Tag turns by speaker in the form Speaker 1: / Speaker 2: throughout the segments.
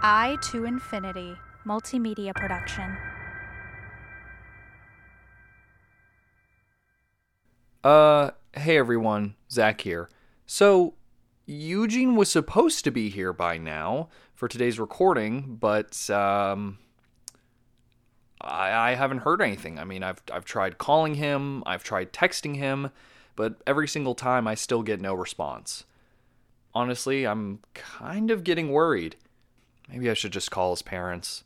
Speaker 1: I to Infinity Multimedia Production.
Speaker 2: Uh, hey everyone, Zach here. So, Eugene was supposed to be here by now for today's recording, but um, I, haven't heard anything. I mean, I've I've tried calling him, I've tried texting him, but every single time I still get no response. Honestly, I'm kind of getting worried. Maybe I should just call his parents.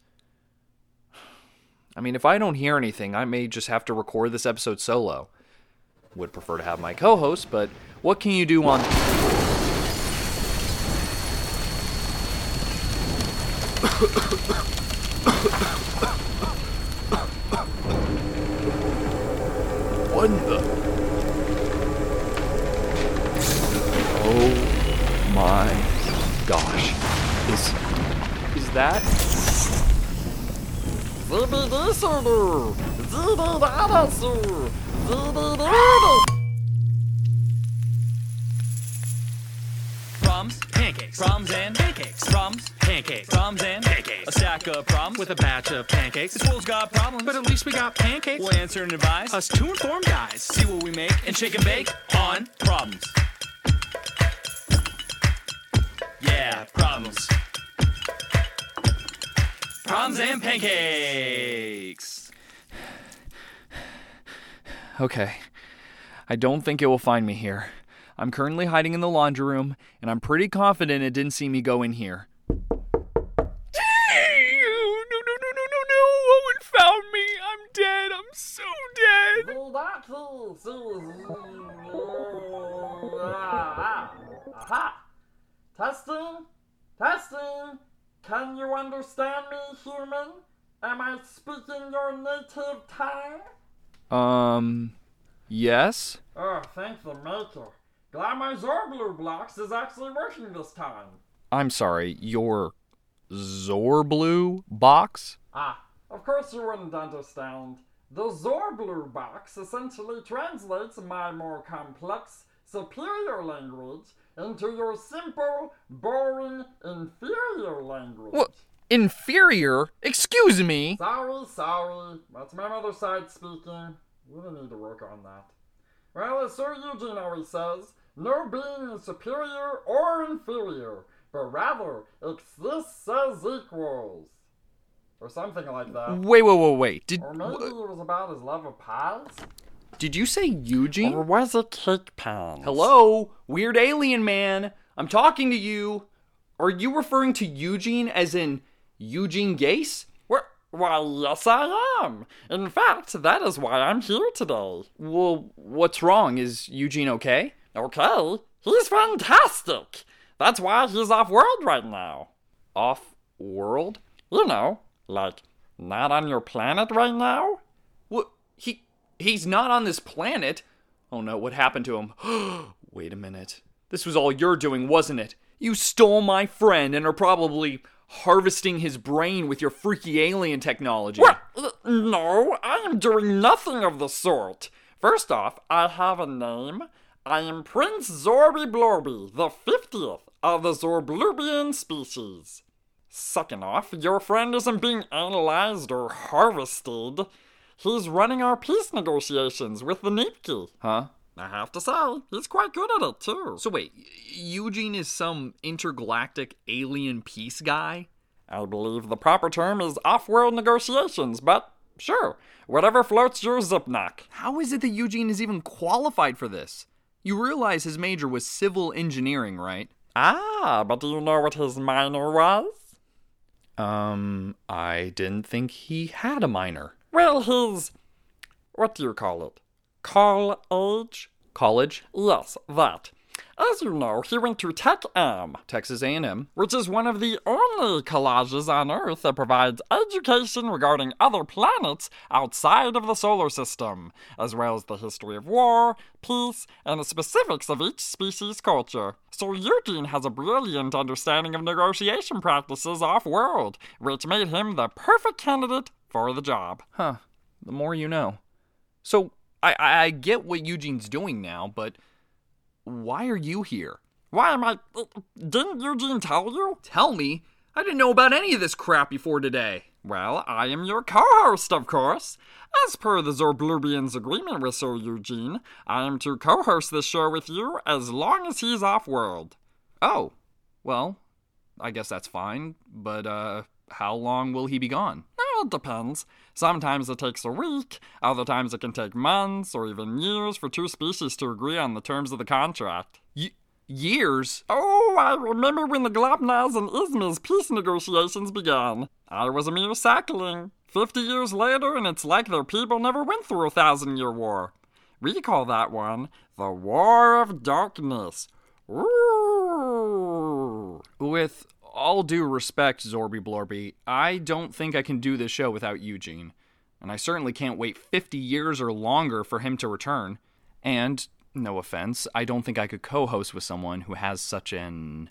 Speaker 2: I mean, if I don't hear anything, I may just have to record this episode solo. Would prefer to have my co host, but what can you do on. that.
Speaker 3: Crumbs, pancakes, crumbs and pancakes, crumbs, pancakes, crumbs and pancakes. A stack of crumbs with a batch of pancakes. This world's got problems, but at least we got pancakes. We'll answer and advise us two informed guys. See what we make and shake and bake on problems. Yeah, problems. Problems and pancakes.
Speaker 2: Okay. I don't think it will find me here. I'm currently hiding in the laundry room, and I'm pretty confident it didn't see me go in here. No, no, no, no, no, no, no! It found me! I'm dead! I'm so dead!
Speaker 4: Ah, ah, aha! Testing? Testing? Can you understand me, human? Am I speaking your native tongue?
Speaker 2: Um, yes?
Speaker 4: Oh, thank the maker. Glad my Zorblue blocks is actually working this time.
Speaker 2: I'm sorry, your Zorblue box?
Speaker 4: Ah, of course you wouldn't understand. The Zorblue box essentially translates my more complex, superior language into your simple, boring, inferior language.
Speaker 2: What? Inferior? Excuse me?
Speaker 4: Sorry, sorry. That's my mother side speaking. We need to work on that. Well, as Sir Eugene always says, no being is superior or inferior, but rather exists as equals. Or something like that.
Speaker 2: Wait, wait, wait, wait. Did
Speaker 4: Or maybe it was about his love of pies?
Speaker 2: Did you say Eugene?
Speaker 4: Or was it cake pans?
Speaker 2: Hello, weird alien man. I'm talking to you. Are you referring to Eugene as in Eugene Gase?
Speaker 4: Why, yes, I am. In fact, that is why I'm here today.
Speaker 2: Well, what's wrong? Is Eugene okay?
Speaker 4: Okay, he's fantastic. That's why he's off world right now.
Speaker 2: Off world?
Speaker 4: You know, like, not on your planet right now?
Speaker 2: What? He he's not on this planet. Oh no, what happened to him? Wait a minute. This was all you're doing, wasn't it? You stole my friend and are probably harvesting his brain with your freaky alien technology.
Speaker 4: What? No, I am doing nothing of the sort. First off, I have a name. I am Prince Zorby Blorby, the 50th of the Zorblubian species. Second off, your friend isn't being analyzed or harvested. He's running our peace negotiations with the Nipki.
Speaker 2: Huh?
Speaker 4: I have to say, he's quite good at it too.
Speaker 2: So wait, Eugene is some intergalactic alien peace guy?
Speaker 4: I believe the proper term is off-world negotiations, but sure, whatever floats your zipknock.
Speaker 2: How is it that Eugene is even qualified for this? You realize his major was civil engineering, right?
Speaker 4: Ah, but do you know what his minor was?
Speaker 2: Um, I didn't think he had a minor.
Speaker 4: Well, his. What do you call it? College?
Speaker 2: College,
Speaker 4: Yes, that. As you know, he went to Tech Am,
Speaker 2: Texas A&M.
Speaker 4: which is one of the only collages on Earth that provides education regarding other planets outside of the solar system, as well as the history of war, peace, and the specifics of each species' culture. So Eugene has a brilliant understanding of negotiation practices off-world, which made him the perfect candidate for the job.
Speaker 2: Huh. The more you know. So, I, I I get what Eugene's doing now, but why are you here?
Speaker 4: Why am I... Didn't Eugene tell you?
Speaker 2: Tell me. I didn't know about any of this crap before today.
Speaker 4: Well, I am your co host, of course. As per the Zorblubian's agreement with Sir Eugene, I am to co host this show with you as long as he's off world.
Speaker 2: Oh, well, I guess that's fine, but, uh, how long will he be gone?
Speaker 4: It depends. Sometimes it takes a week, other times it can take months or even years for two species to agree on the terms of the contract.
Speaker 2: Y- years?
Speaker 4: Oh, I remember when the Globnaz and Izmiz peace negotiations began. I was a mere sapling. Fifty years later, and it's like their people never went through a thousand year war. We call that one the War of Darkness. Ooh.
Speaker 2: With all due respect, Zorby Blorby, I don't think I can do this show without Eugene. And I certainly can't wait 50 years or longer for him to return. And, no offense, I don't think I could co host with someone who has such an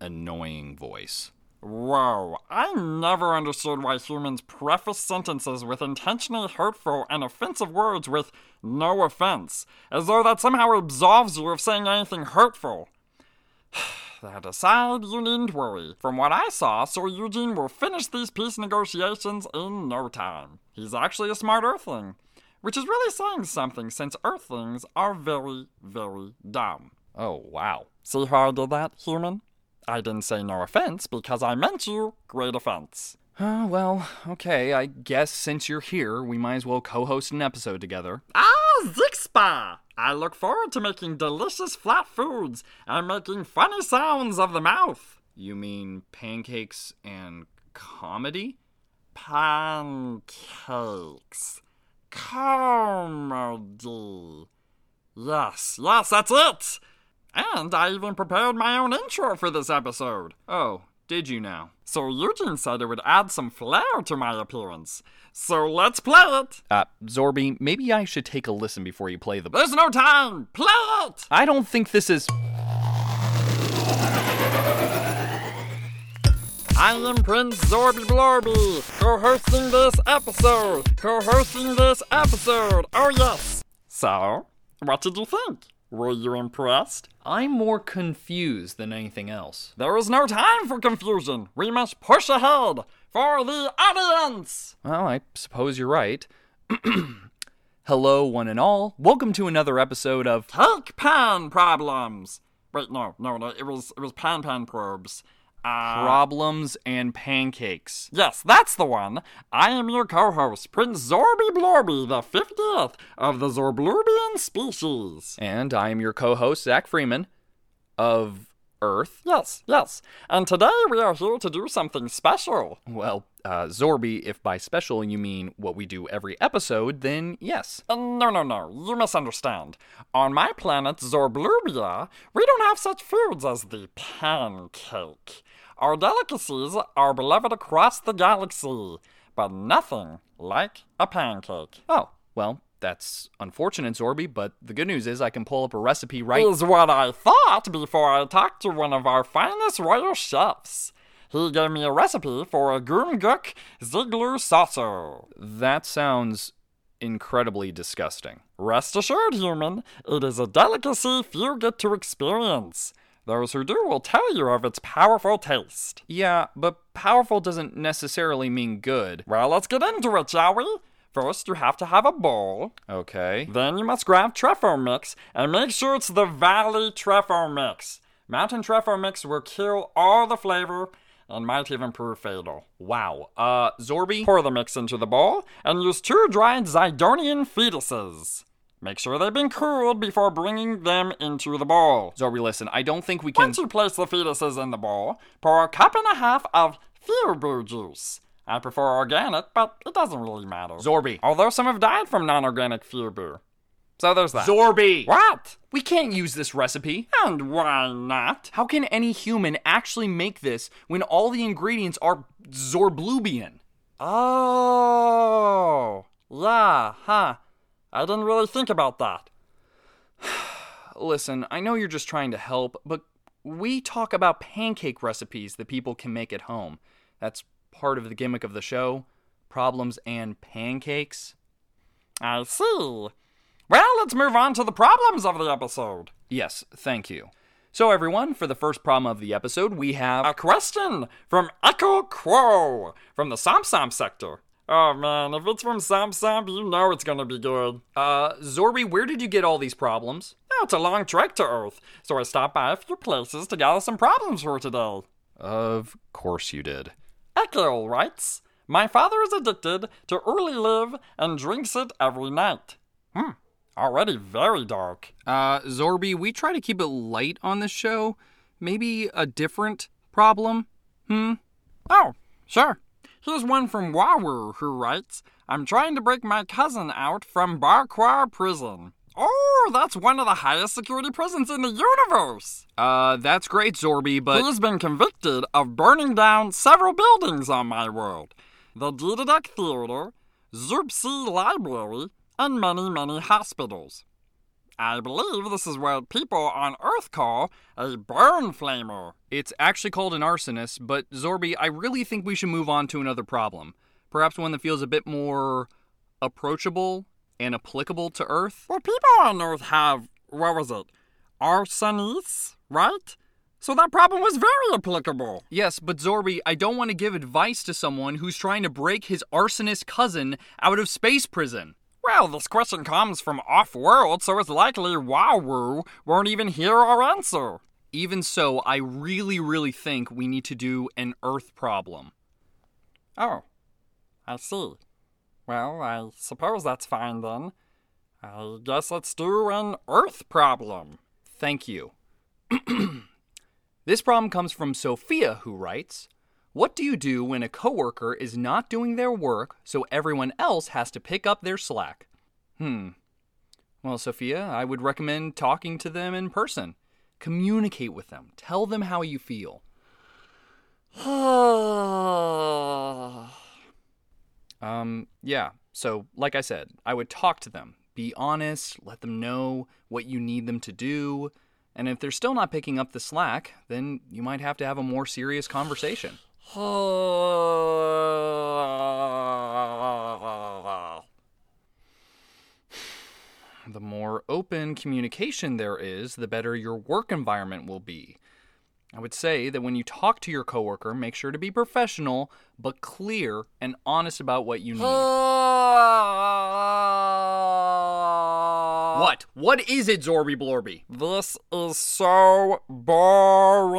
Speaker 2: annoying voice.
Speaker 4: Whoa, I never understood why humans preface sentences with intentionally hurtful and offensive words with no offense, as though that somehow absolves you of saying anything hurtful. that aside, you needn't worry. From what I saw, Sir Eugene will finish these peace negotiations in no time. He's actually a smart Earthling, which is really saying something since Earthlings are very, very dumb.
Speaker 2: Oh, wow.
Speaker 4: See how I did that, human? I didn't say no offense because I meant you great offense.
Speaker 2: Uh, well, okay, I guess since you're here, we might as well co host an episode together.
Speaker 4: Ah, Zixpa! I look forward to making delicious flat foods and making funny sounds of the mouth.
Speaker 2: You mean pancakes and comedy?
Speaker 4: Pancakes. Comedy. Yes, yes, that's it! And I even prepared my own intro for this episode.
Speaker 2: Oh, did you now?
Speaker 4: So Eugene said it would add some flair to my appearance. So let's play it!
Speaker 2: Uh, Zorby, maybe I should take a listen before you play the.
Speaker 4: There's no time! Play it!
Speaker 2: I don't think this is.
Speaker 4: I am Prince Zorby Blorby, co-hosting this episode, co-hosting this episode, oh yes! So, what did you think? Were you impressed?
Speaker 2: I'm more confused than anything else.
Speaker 4: There is no time for confusion. We must push ahead for the audience.
Speaker 2: Well, I suppose you're right. Hello, one and all. Welcome to another episode of
Speaker 4: Take pan problems. Wait, no, no, no. It was it was pan pan probes. Uh,
Speaker 2: Problems and Pancakes.
Speaker 4: yes, that's the one. I am your co-host, Prince Zorby Blorby, the 50th of the Zorblubian species.
Speaker 2: And I am your co host, Zach Freeman of Earth.
Speaker 4: Yes, yes. And today we are here to do something special.
Speaker 2: Well, uh, Zorby, if by special you mean what we do every episode, then yes.
Speaker 4: Uh, no, no, no. You misunderstand. On my planet, Zorblubia, we don't have such foods as the pancake. Our delicacies are beloved across the galaxy, but nothing like a pancake.
Speaker 2: Oh, well, that's unfortunate, Zorby, but the good news is I can pull up a recipe right.
Speaker 4: Is what I thought before I talked to one of our finest royal chefs. He gave me a recipe for a Goonguk Ziegler saucer.
Speaker 2: That sounds incredibly disgusting.
Speaker 4: Rest assured, human, it is a delicacy few get to experience. Those who do will tell you of its powerful taste.
Speaker 2: Yeah, but powerful doesn't necessarily mean good.
Speaker 4: Well, let's get into it, shall we? First, you have to have a bowl.
Speaker 2: Okay.
Speaker 4: Then you must grab Trefo Mix and make sure it's the Valley Trefo Mix. Mountain Trefo Mix will kill all the flavor and might even prove fatal.
Speaker 2: Wow. Uh, Zorby?
Speaker 4: Pour the mix into the bowl and use two dried Zidonian fetuses. Make sure they've been cooled before bringing them into the bowl.
Speaker 2: Zorby, listen, I don't think we can.
Speaker 4: Once you place the fetuses in the bowl, pour a cup and a half of Fubu juice. I prefer organic, but it doesn't really matter.
Speaker 2: Zorby.
Speaker 4: Although some have died from non-organic Fubu. So there's that.
Speaker 2: Zorby!
Speaker 4: What?
Speaker 2: We can't use this recipe.
Speaker 4: And why not?
Speaker 2: How can any human actually make this when all the ingredients are Zorblubian?
Speaker 4: Oh, yeah, huh. I didn't really think about that.
Speaker 2: Listen, I know you're just trying to help, but we talk about pancake recipes that people can make at home. That's part of the gimmick of the show problems and pancakes.
Speaker 4: I see. Well, let's move on to the problems of the episode.
Speaker 2: Yes, thank you. So, everyone, for the first problem of the episode, we have
Speaker 4: A question from Echo Crow from the Samsam sector. Oh man, if it's from Samsam, you know it's gonna be good.
Speaker 2: uh, Zorby. Where did you get all these problems?
Speaker 4: Oh, it's a long trek to Earth, so I stopped by a few places to gather some problems for today.
Speaker 2: Of course you did.
Speaker 4: Echo writes, My father is addicted to early live and drinks it every night. Hmm, already very dark.
Speaker 2: Uh, Zorby, we try to keep it light on this show. Maybe a different problem? Hmm?
Speaker 4: Oh, sure. Here's one from Wawu who writes, I'm trying to break my cousin out from Barquar Prison. Oh, that's one of the highest security prisons in the universe.
Speaker 2: Uh, that's great, Zorby, but.
Speaker 4: He's been convicted of burning down several buildings on my world the Didaduck Theater, Zerpsy Library, and many, many hospitals. I believe this is what people on Earth call a burn flamer.
Speaker 2: It's actually called an arsonist, but Zorby, I really think we should move on to another problem. Perhaps one that feels a bit more approachable and applicable to Earth.
Speaker 4: Well, people on Earth have, what was it, arsonists, right? So that problem was very applicable.
Speaker 2: Yes, but Zorby, I don't want to give advice to someone who's trying to break his arsonist cousin out of space prison.
Speaker 4: Well, this question comes from off world, so it's likely Wawu won't even hear our answer.
Speaker 2: Even so, I really, really think we need to do an Earth problem.
Speaker 4: Oh, I see. Well, I suppose that's fine then. I guess let's do an Earth problem.
Speaker 2: Thank you. this problem comes from Sophia, who writes What do you do when a coworker is not doing their work, so everyone else has to pick up their slack? Hmm. Well, Sophia, I would recommend talking to them in person. Communicate with them. Tell them how you feel. Um, yeah. So, like I said, I would talk to them. Be honest, let them know what you need them to do. And if they're still not picking up the slack, then you might have to have a more serious conversation. The more open communication there is, the better your work environment will be. I would say that when you talk to your coworker, make sure to be professional, but clear and honest about what you need. What? What is it, Zorby Blorby?
Speaker 4: This is so boring.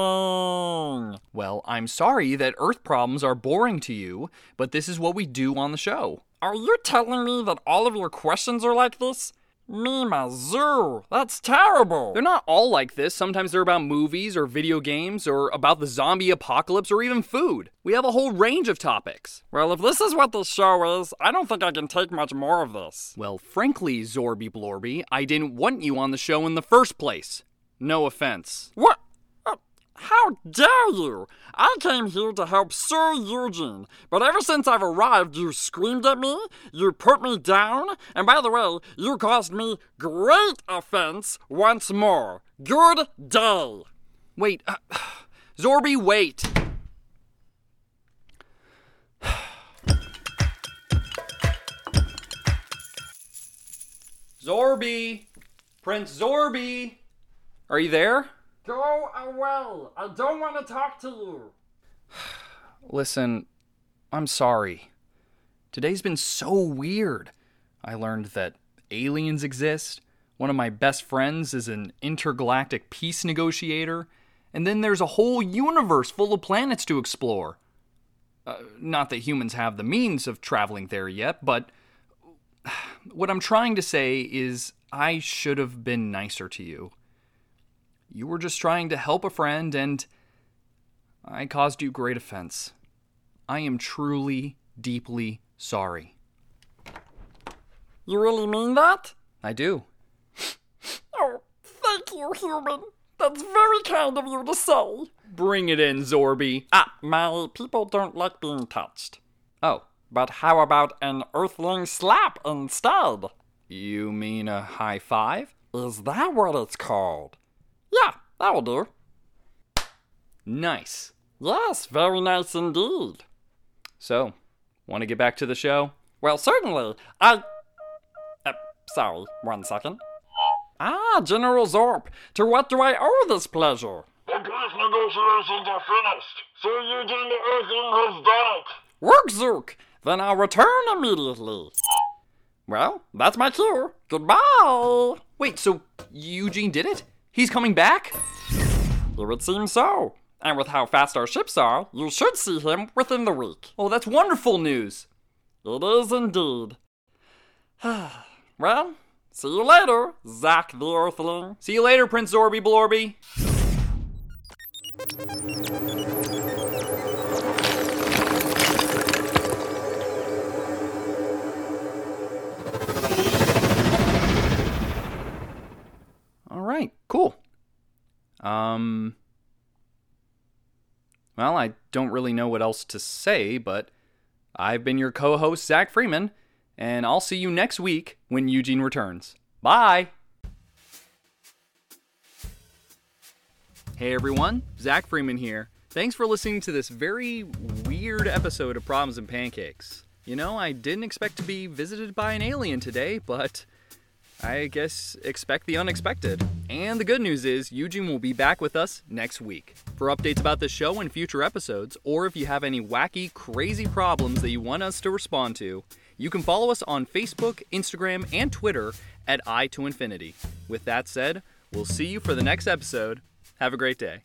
Speaker 2: Well, I'm sorry that Earth problems are boring to you, but this is what we do on the show.
Speaker 4: Are you telling me that all of your questions are like this? Mima Zoo, that's terrible.
Speaker 2: They're not all like this. Sometimes they're about movies or video games or about the zombie apocalypse or even food. We have a whole range of topics.
Speaker 4: Well, if this is what this show is, I don't think I can take much more of this.
Speaker 2: Well, frankly, Zorby Blorby, I didn't want you on the show in the first place. No offense.
Speaker 4: What? How dare you? I came here to help Sir Eugene, but ever since I've arrived, you screamed at me, you put me down, and by the way, you caused me great offense once more. Good day.
Speaker 2: Wait, uh, Zorby, wait. Zorby! Prince Zorby! Are you there?
Speaker 4: Go away. I don't want to talk to you.
Speaker 2: Listen, I'm sorry. Today's been so weird. I learned that aliens exist. One of my best friends is an intergalactic peace negotiator. And then there's a whole universe full of planets to explore. Uh, not that humans have the means of traveling there yet, but what I'm trying to say is I should have been nicer to you. You were just trying to help a friend, and I caused you great offense. I am truly, deeply sorry.
Speaker 4: You really mean that?
Speaker 2: I do.
Speaker 4: Oh, thank you, human. That's very kind of you to say.
Speaker 2: Bring it in, Zorby.
Speaker 4: Ah, my people don't like being touched.
Speaker 2: Oh,
Speaker 4: But how about an earthling slap instead?
Speaker 2: you mean a high five?
Speaker 4: Is that what it's called? Yeah, that'll do.
Speaker 2: Nice.
Speaker 4: Yes, very nice indeed.
Speaker 2: So, want to get back to the show?
Speaker 4: Well, certainly. I. Uh, sorry, one second. Ah, General Zorp, to what do I owe this pleasure?
Speaker 5: The peace negotiations are finished. Sir Eugene the Earthling has done it.
Speaker 4: Work, Zook! Then I'll return immediately. Well, that's my cue. Goodbye!
Speaker 2: Wait, so Eugene did it? He's coming back?
Speaker 4: It would seem so. And with how fast our ships are, you should see him within the week.
Speaker 2: Oh, that's wonderful news.
Speaker 4: It is indeed. well, see you later, Zach the Earthling.
Speaker 2: See you later, Prince Zorby Blorby. Right, cool. Um Well, I don't really know what else to say, but I've been your co-host Zach Freeman, and I'll see you next week when Eugene returns. Bye. Hey everyone, Zach Freeman here. Thanks for listening to this very weird episode of Problems and Pancakes. You know, I didn't expect to be visited by an alien today, but I guess expect the unexpected. And the good news is, Eugene will be back with us next week. For updates about this show and future episodes, or if you have any wacky, crazy problems that you want us to respond to, you can follow us on Facebook, Instagram, and Twitter at i to infinity. With that said, we'll see you for the next episode. Have a great day.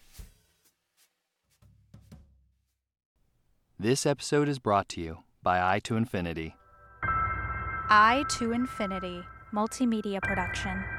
Speaker 2: This episode is brought to you by i to infinity.
Speaker 1: I to Infinity Multimedia Production.